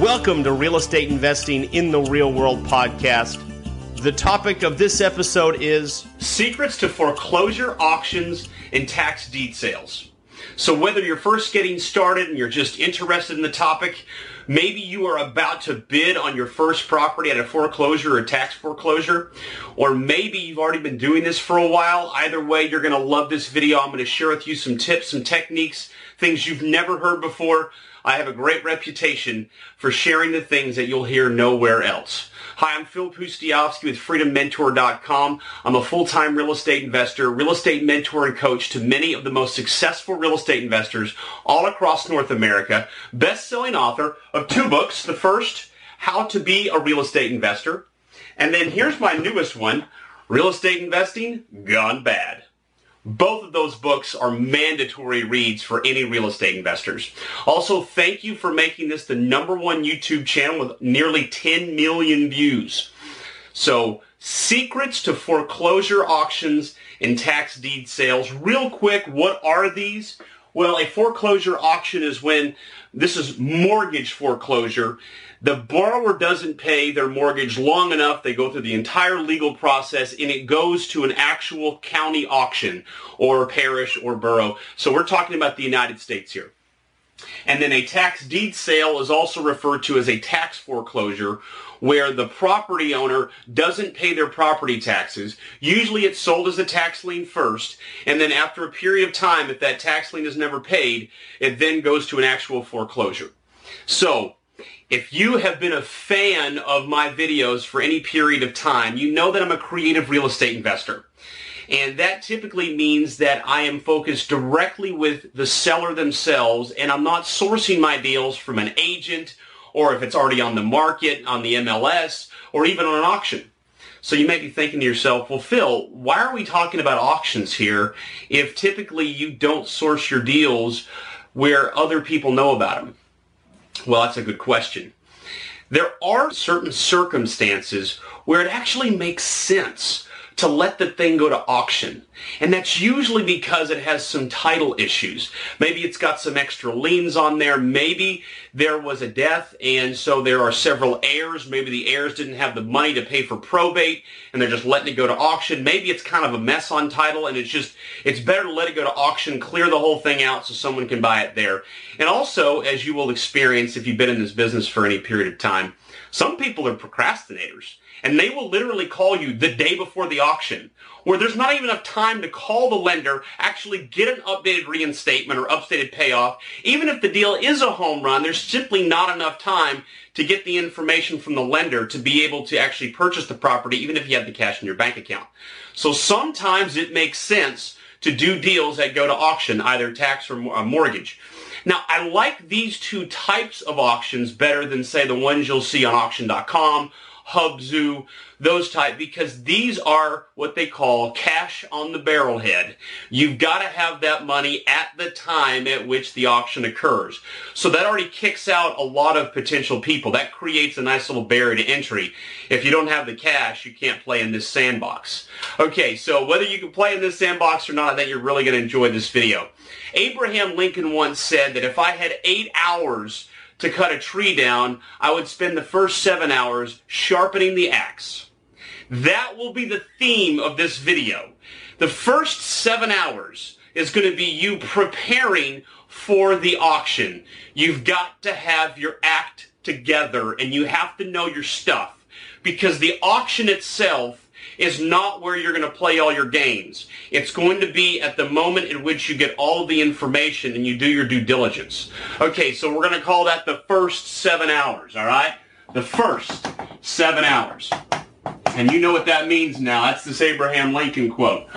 Welcome to Real Estate Investing in the Real World podcast. The topic of this episode is Secrets to foreclosure auctions and tax deed sales. So whether you're first getting started and you're just interested in the topic, maybe you are about to bid on your first property at a foreclosure or tax foreclosure, or maybe you've already been doing this for a while. Either way, you're going to love this video. I'm going to share with you some tips, some techniques, things you've never heard before. I have a great reputation for sharing the things that you'll hear nowhere else. Hi, I'm Phil Pustejovsky with FreedomMentor.com. I'm a full-time real estate investor, real estate mentor and coach to many of the most successful real estate investors all across North America. Best-selling author of two books. The first, How to Be a Real Estate Investor. And then here's my newest one, Real Estate Investing Gone Bad. Both of those books are mandatory reads for any real estate investors. Also, thank you for making this the number one YouTube channel with nearly 10 million views. So, secrets to foreclosure auctions and tax deed sales. Real quick, what are these? Well, a foreclosure auction is when this is mortgage foreclosure. The borrower doesn't pay their mortgage long enough. They go through the entire legal process and it goes to an actual county auction or parish or borough. So we're talking about the United States here. And then a tax deed sale is also referred to as a tax foreclosure where the property owner doesn't pay their property taxes. Usually it's sold as a tax lien first, and then after a period of time, if that tax lien is never paid, it then goes to an actual foreclosure. So, if you have been a fan of my videos for any period of time, you know that I'm a creative real estate investor. And that typically means that I am focused directly with the seller themselves and I'm not sourcing my deals from an agent or if it's already on the market, on the MLS, or even on an auction. So you may be thinking to yourself, well, Phil, why are we talking about auctions here if typically you don't source your deals where other people know about them? Well, that's a good question. There are certain circumstances where it actually makes sense to let the thing go to auction. And that's usually because it has some title issues. Maybe it's got some extra liens on there. Maybe there was a death and so there are several heirs. Maybe the heirs didn't have the money to pay for probate and they're just letting it go to auction. Maybe it's kind of a mess on title and it's just, it's better to let it go to auction, clear the whole thing out so someone can buy it there. And also, as you will experience if you've been in this business for any period of time, some people are procrastinators and they will literally call you the day before the auction where there's not even enough time to call the lender, actually get an updated reinstatement or updated payoff. Even if the deal is a home run, there's simply not enough time to get the information from the lender to be able to actually purchase the property even if you have the cash in your bank account. So sometimes it makes sense to do deals that go to auction, either tax or uh, mortgage. Now, I like these two types of auctions better than, say, the ones you'll see on auction.com Hubzu, those type, because these are what they call cash on the barrelhead. You've got to have that money at the time at which the auction occurs. So that already kicks out a lot of potential people. That creates a nice little barrier to entry. If you don't have the cash, you can't play in this sandbox. Okay, so whether you can play in this sandbox or not, I think you're really going to enjoy this video. Abraham Lincoln once said that if I had eight hours to cut a tree down, I would spend the first seven hours sharpening the axe. That will be the theme of this video. The first seven hours is going to be you preparing for the auction. You've got to have your act together and you have to know your stuff because the auction itself is not where you're going to play all your games. It's going to be at the moment in which you get all the information and you do your due diligence. Okay, so we're going to call that the first seven hours, all right? The first seven hours. And you know what that means now. That's this Abraham Lincoln quote.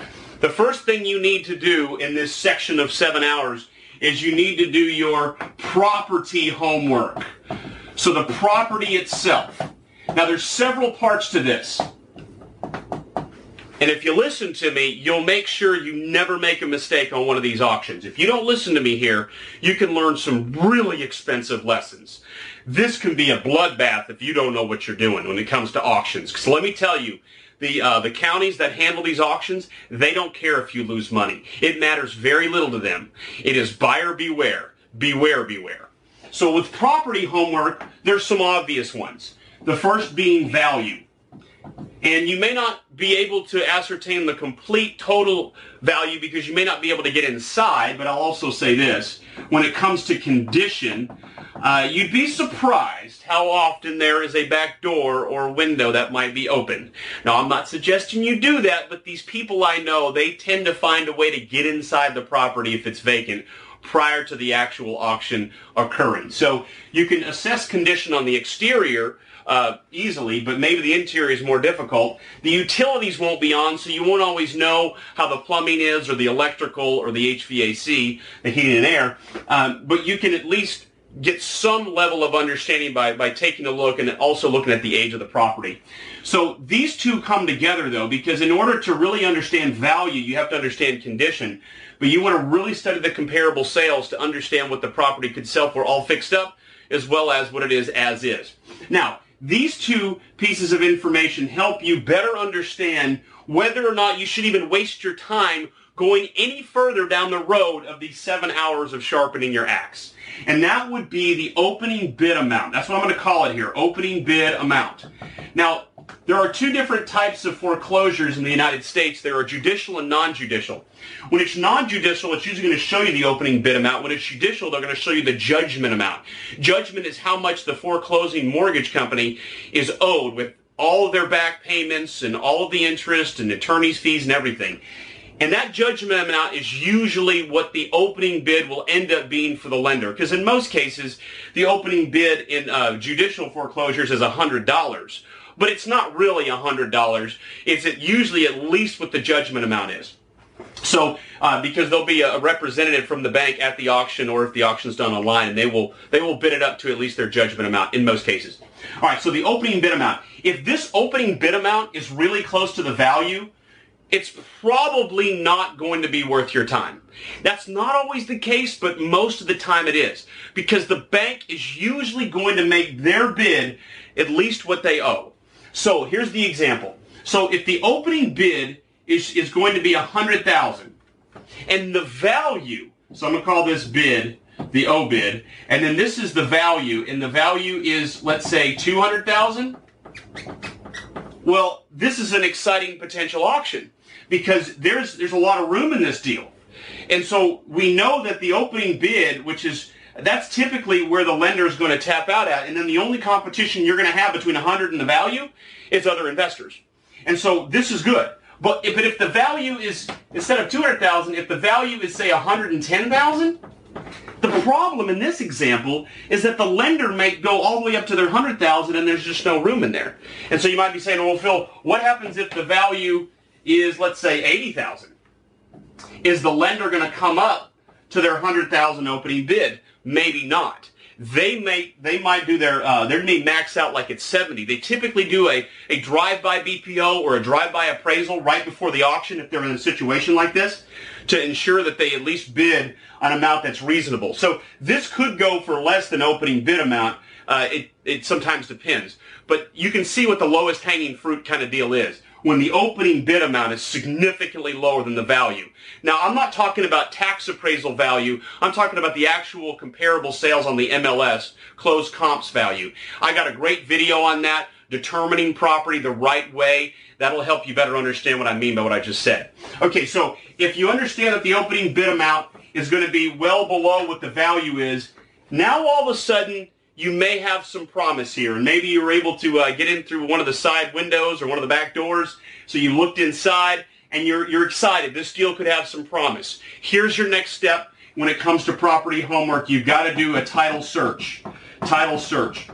The first thing you need to do in this section of seven hours is you need to do your property homework. So the property itself. Now there's several parts to this. And if you listen to me, you'll make sure you never make a mistake on one of these auctions. If you don't listen to me here, you can learn some really expensive lessons. This can be a bloodbath if you don't know what you're doing when it comes to auctions. Because let me tell you, the uh, the counties that handle these auctions, they don't care if you lose money. It matters very little to them. It is buyer beware, beware, beware. So with property homework, there's some obvious ones. The first being value. And you may not be able to ascertain the complete total value because you may not be able to get inside, but I'll also say this. When it comes to condition, uh, you'd be surprised how often there is a back door or window that might be open. Now, I'm not suggesting you do that, but these people I know, they tend to find a way to get inside the property if it's vacant prior to the actual auction occurring. So you can assess condition on the exterior uh, easily, but maybe the interior is more difficult. The utilities won't be on, so you won't always know how the plumbing is or the electrical or the HVAC, the heating and air. Um, but you can at least get some level of understanding by, by taking a look and also looking at the age of the property. So these two come together though, because in order to really understand value, you have to understand condition. But you want to really study the comparable sales to understand what the property could sell for all fixed up, as well as what it is as is. Now, these two pieces of information help you better understand whether or not you should even waste your time going any further down the road of these seven hours of sharpening your axe. And that would be the opening bid amount. That's what I'm going to call it here, opening bid amount. Now, there are two different types of foreclosures in the United States. There are judicial and non-judicial. When it's non-judicial, it's usually going to show you the opening bid amount. When it's judicial, they're going to show you the judgment amount. Judgment is how much the foreclosing mortgage company is owed with all of their back payments and all of the interest and attorney's fees and everything. And that judgment amount is usually what the opening bid will end up being for the lender. Because in most cases, the opening bid in uh, judicial foreclosures is $100. But it's not really $100. It's usually at least what the judgment amount is. So, uh, because there'll be a, representative from the bank at the auction, or if the auction's done online, and they will they will bid it up to at least their judgment amount in most cases. All right, so the opening bid amount. If this opening bid amount is really close to the value, it's probably not going to be worth your time. That's not always the case, but most of the time it is. Because the bank is usually going to make their bid at least what they owe. So here's the example. So if the opening bid is, is going to be a 100000 and the value, so I'm going to call this bid the O bid, and then this is the value, and the value is, let's say, 200000 well, this is an exciting potential auction because there's there's a lot of room in this deal. And so we know that the opening bid, which is that's typically where the lender is going to tap out at, and then the only competition you're going to have between 100 and the value is other investors. And so this is good. But if, but if the value is instead of 200,000, if the value is say 110,000, the problem in this example is that the lender might go all the way up to their 100,000 and there's just no room in there. And so you might be saying, well, Phil, what happens if the value is, let's say, 80,000. Is the lender going to come up to their 100,000 opening bid? Maybe not. They may they might do their uh, they may max out like it's 70. They typically do a, a drive-by BPO or a drive-by appraisal right before the auction if they're in a situation like this to ensure that they at least bid an amount that's reasonable. So this could go for less than opening bid amount. Uh, it, it sometimes depends. But you can see what the lowest hanging fruit kind of deal is when the opening bid amount is significantly lower than the value. Now, I'm not talking about tax appraisal value. I'm talking about the actual comparable sales on the MLS, closed comps value. I got a great video on that, determining property the right way. That'll help you better understand what I mean by what I just said. Okay, so if you understand that the opening bid amount is going to be well below what the value is, now all of a sudden you may have some promise here. And maybe you were able to uh, get in through one of the side windows or one of the back doors. So you looked inside and you're, you're excited. This deal could have some promise. Here's your next step when it comes to property homework. You've got to do a title search. Title search.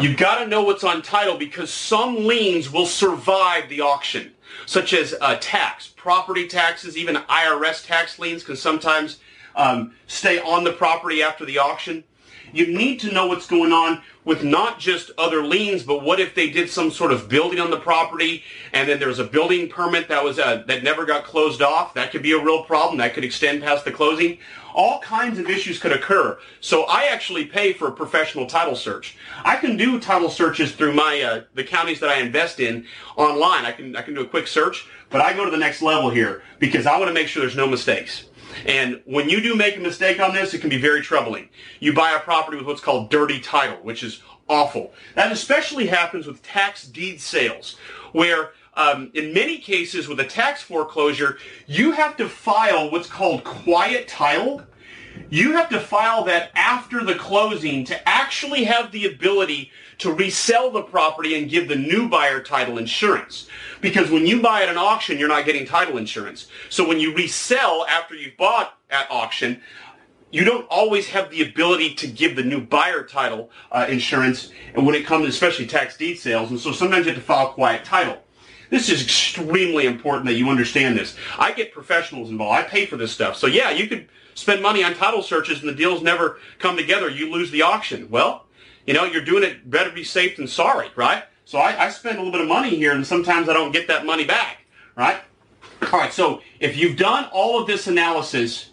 You've got to know what's on title because some liens will survive the auction, such as uh, tax, property taxes, even IRS tax liens can sometimes um, stay on the property after the auction. You need to know what's going on with not just other liens, but what if they did some sort of building on the property and then there's a building permit that was uh, that never got closed off? That could be a real problem. That could extend past the closing. All kinds of issues could occur. So I actually pay for a professional title search. I can do title searches through my uh, the counties that I invest in online. I can I can do a quick search, but I go to the next level here because I want to make sure there's no mistakes. And when you do make a mistake on this, it can be very troubling. You buy a property with what's called dirty title, which is awful. That especially happens with tax deed sales, where um, in many cases with a tax foreclosure, you have to file what's called quiet title. You have to file that after the closing to actually have the ability to resell the property and give the new buyer title insurance. Because when you buy at an auction, you're not getting title insurance. So when you resell after you've bought at auction, you don't always have the ability to give the new buyer title uh, insurance and when it comes especially tax deed sales and so sometimes you have to file quiet title this is extremely important that you understand this. I get professionals involved. I pay for this stuff. So yeah you could spend money on title searches and the deals never come together. You lose the auction. Well you know you're doing it. Better be safe than sorry right? So I, I spend a little bit of money here and sometimes i don't get that money back right? All right so if you've done all of this analysis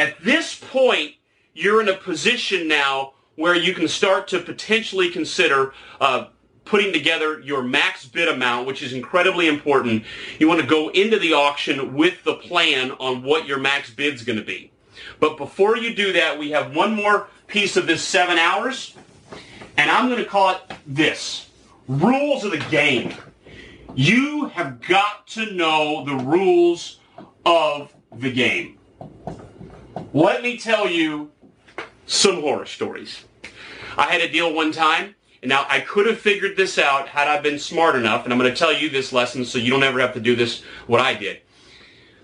at this point, you're in a position now where you can start to potentially consider uh, putting together your max bid amount, which is incredibly important. You want to go into the auction with the plan on what your max bid's going to be. But before you do that, we have one more piece of this seven hours, and I'm going to call it this. Rules of the game. You have got to know the rules of the game. Let me tell you some horror stories. I had a deal one time, now I could have figured this out had I been smart enough, and I'm going to tell you this lesson so you don't ever have to do this what I did.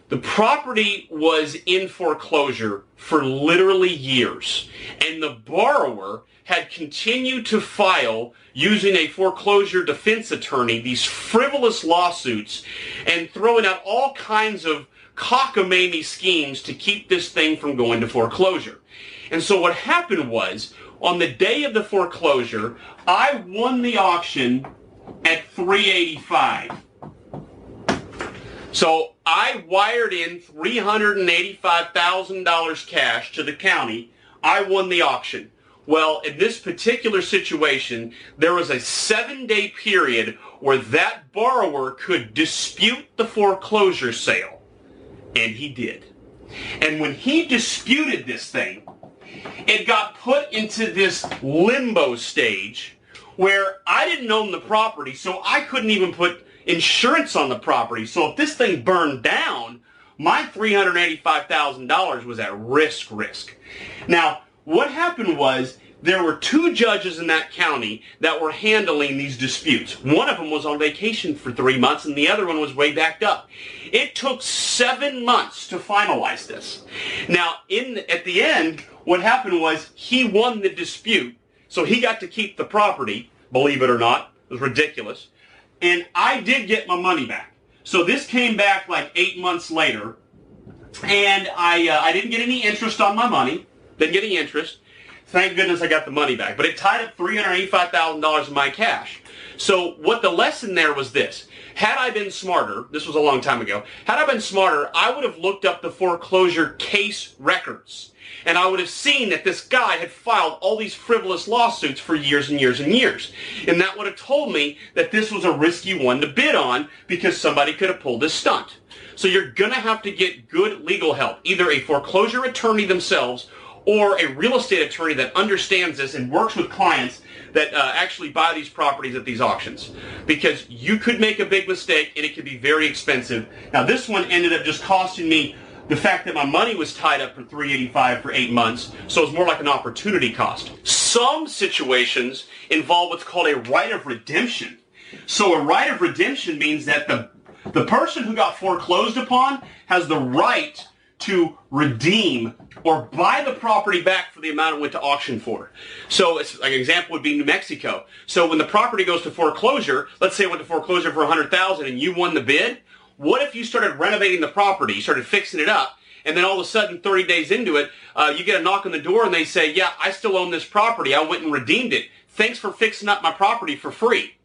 The property was in foreclosure for literally years, and the borrower had continued to file using a foreclosure defense attorney these frivolous lawsuits and throwing out all kinds of cockamamie schemes to keep this thing from going to foreclosure. And so what happened was, on the day of the foreclosure, I won the auction at 385. So I wired in $385,000 cash to the county. I won the auction. Well, in this particular situation, there was a seven-day period where that borrower could dispute the foreclosure sale. And he did. And when he disputed this thing, it got put into this limbo stage where I didn't own the property, so I couldn't even put insurance on the property. So if this thing burned down, my $385,000 was at risk risk. Now, what happened was there were two judges in that county that were handling these disputes. One of them was on vacation for three months and the other one was way backed up. It took seven months to finalize this. Now, in at the end, what happened was he won the dispute, so he got to keep the property, believe it or not. It was ridiculous. And I did get my money back. So this came back like eight months later, and I, uh, I didn't get any interest on my money. Didn't get any interest. Thank goodness I got the money back. But it tied up $385,000 in my cash. So what the lesson there was this. Had I been smarter, this was a long time ago, had I been smarter, I would have looked up the foreclosure case records. And I would have seen that this guy had filed all these frivolous lawsuits for years and years and years. And that would have told me that this was a risky one to bid on because somebody could have pulled this stunt. So you're going to have to get good legal help, either a foreclosure attorney themselves or a real estate attorney that understands this and works with clients that uh, actually buy these properties at these auctions because you could make a big mistake and it could be very expensive. Now this one ended up just costing me the fact that my money was tied up for 385 for eight months, so it's more like an opportunity cost. Some situations involve what's called a right of redemption. So a right of redemption means that the the person who got foreclosed upon has the right to redeem or buy the property back for the amount it went to auction for. So it's, like an example would be New Mexico. So when the property goes to foreclosure, let's say it went to foreclosure for 100000 and you won the bid, what if you started renovating the property, you started fixing it up, and then all of a sudden, 30 days into it, uh, you get a knock on the door and they say, yeah, I still own this property. I went and redeemed it. Thanks for fixing up my property for free.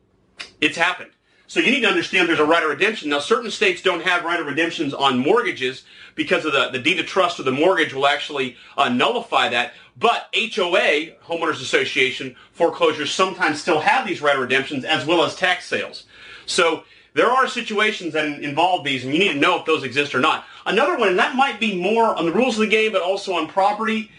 It's happened. So you need to understand there's a right of redemption. Now, certain states don't have right of redemptions on mortgages because of the, the deed of trust or the mortgage will actually uh, nullify that. But HOA, Homeowners Association, foreclosures sometimes still have these right of redemptions as well as tax sales. So there are situations that involve these, and you need to know if those exist or not. Another one, and that might be more on the rules of the game, but also on property.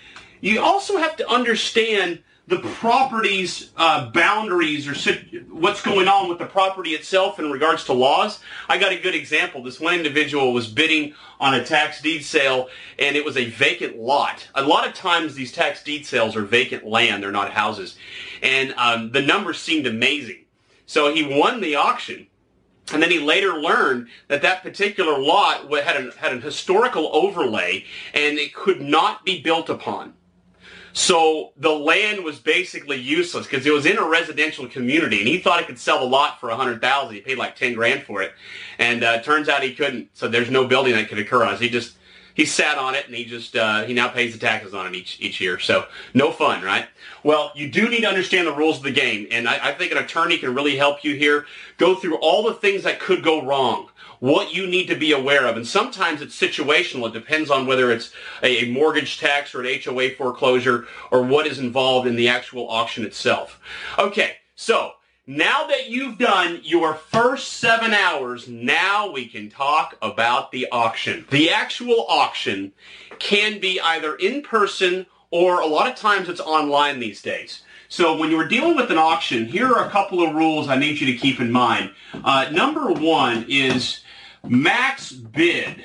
You also have to understand the property's uh, boundaries or what's going on with the property itself in regards to laws. I got a good example. This one individual was bidding on a tax deed sale and it was a vacant lot. A lot of times these tax deed sales are vacant land, they're not houses. And um, the numbers seemed amazing. So he won the auction. And then he later learned that that particular lot had an, had an historical overlay and it could not be built upon. So the land was basically useless because it was in a residential community, and he thought he could sell the lot for a hundred thousand. He paid like ten grand for it, and uh, turns out he couldn't. So there's no building that could occur on it. He just he sat on it, and he just uh, he now pays the taxes on it each each year. So no fun, right? Well, you do need to understand the rules of the game, and I, I think an attorney can really help you here. Go through all the things that could go wrong what you need to be aware of. And sometimes it's situational. It depends on whether it's a, mortgage tax or an HOA foreclosure or what is involved in the actual auction itself. Okay, so now that you've done your first seven hours, now we can talk about the auction. The actual auction can be either in person or a lot of times it's online these days. So when you're dealing with an auction, here are a couple of rules I need you to keep in mind. Uh, number one is Max bid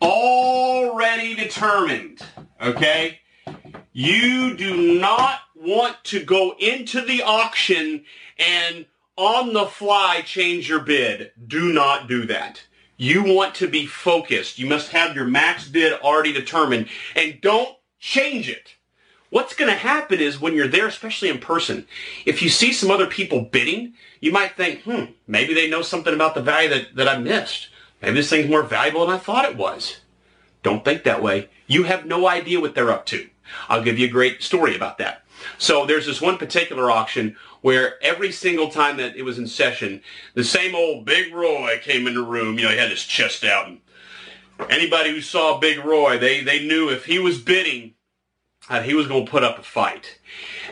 already determined, okay? You do not want to go into the auction and on the fly change your bid. Do not do that. You want to be focused. You must have your max bid already determined and don't change it. What's going to happen is when you're there, especially in person, if you see some other people bidding, you might think, hmm, maybe they know something about the value that, that I missed. Maybe this thing's more valuable than I thought it was. Don't think that way. You have no idea what they're up to. I'll give you a great story about that. So there's this one particular auction where every single time that it was in session, the same old Big Roy came in the room. You know, he had his chest out. Anybody who saw Big Roy, they, they knew if he was bidding, that he was going to put up a fight.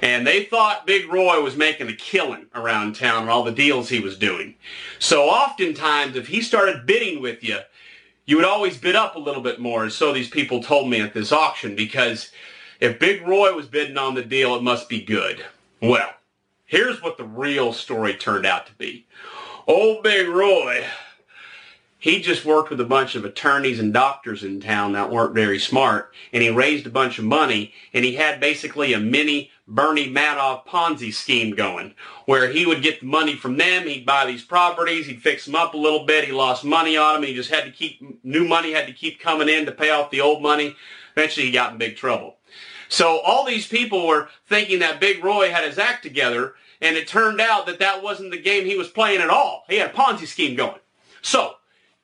And they thought Big Roy was making a killing around town on all the deals he was doing. So oftentimes, if he started bidding with you, you would always bid up a little bit more. And so these people told me at this auction, because if Big Roy was bidding on the deal, it must be good. Well, here's what the real story turned out to be. Old Big Roy he just worked with a bunch of attorneys and doctors in town that weren't very smart, and he raised a bunch of money, and he had basically a mini Bernie Madoff Ponzi scheme going, where he would get the money from them, he'd buy these properties, he'd fix them up a little bit, he lost money on them, and he just had to keep, new money had to keep coming in to pay off the old money. Eventually he got in big trouble. So all these people were thinking that Big Roy had his act together, and it turned out that that wasn't the game he was playing at all. He had a Ponzi scheme going. So,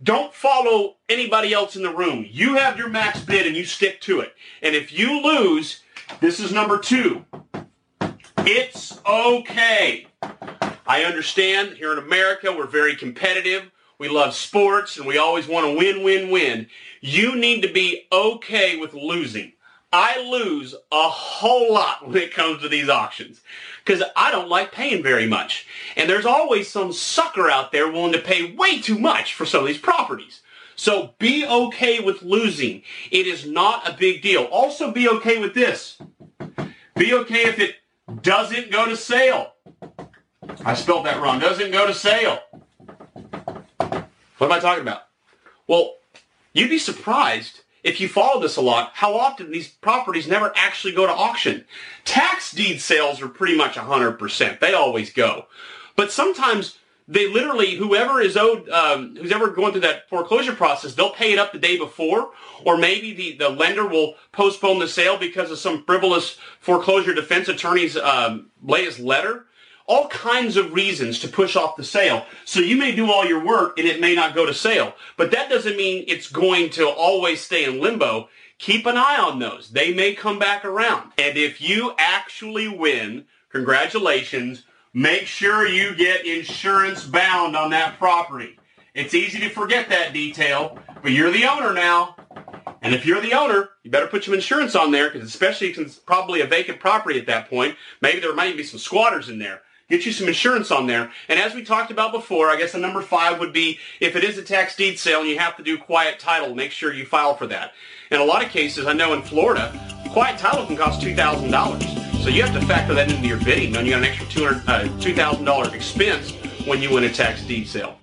don't follow anybody else in the room. You have your max bid and you stick to it. And if you lose, this is number two. It's okay. I understand here in America we're very competitive. We love sports and we always want to win, win, win. You need to be okay with losing. I lose a whole lot when it comes to these auctions because I don't like paying very much. And there's always some sucker out there willing to pay way too much for some of these properties. So be okay with losing. It is not a big deal. Also be okay with this. Be okay if it doesn't go to sale. I spelled that wrong. Doesn't go to sale. What am I talking about? Well, you'd be surprised if you follow this a lot, how often these properties never actually go to auction. Tax deed sales are pretty much 100%. They always go. But sometimes they literally, whoever is owed, um, who's ever going through that foreclosure process, they'll pay it up the day before, or maybe the, the lender will postpone the sale because of some frivolous foreclosure defense attorney's um, latest letter all kinds of reasons to push off the sale. So you may do all your work and it may not go to sale, but that doesn't mean it's going to always stay in limbo. Keep an eye on those. They may come back around. And if you actually win, congratulations, make sure you get insurance bound on that property. It's easy to forget that detail, but you're the owner now. And if you're the owner, you better put some insurance on there, because especially since it's probably a vacant property at that point, maybe there might be some squatters in there. Get you some insurance on there. And as we talked about before, I guess the number five would be if it is a tax deed sale and you have to do quiet title, make sure you file for that. In a lot of cases, I know in Florida, quiet title can cost $2,000. So you have to factor that into your bidding. Then you got an extra $2,000 uh, $2, expense when you win a tax deed sale.